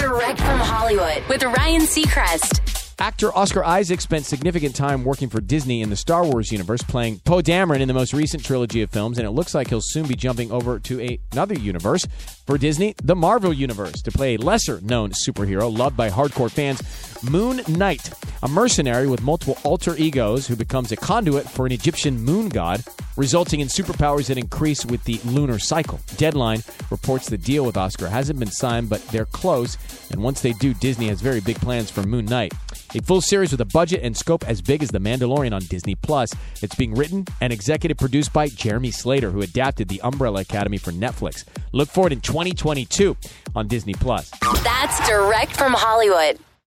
Direct from Hollywood with Ryan Seacrest. Actor Oscar Isaac spent significant time working for Disney in the Star Wars universe, playing Poe Dameron in the most recent trilogy of films, and it looks like he'll soon be jumping over to a- another universe for Disney, the Marvel Universe, to play a lesser known superhero loved by hardcore fans, Moon Knight, a mercenary with multiple alter egos who becomes a conduit for an Egyptian moon god, resulting in superpowers that increase with the lunar cycle. Deadline reports the deal with Oscar hasn't been signed, but they're close, and once they do, Disney has very big plans for Moon Knight. A full series with a budget and scope as big as The Mandalorian on Disney Plus. It's being written and executive produced by Jeremy Slater, who adapted The Umbrella Academy for Netflix. Look for it in 2022 on Disney Plus. That's direct from Hollywood.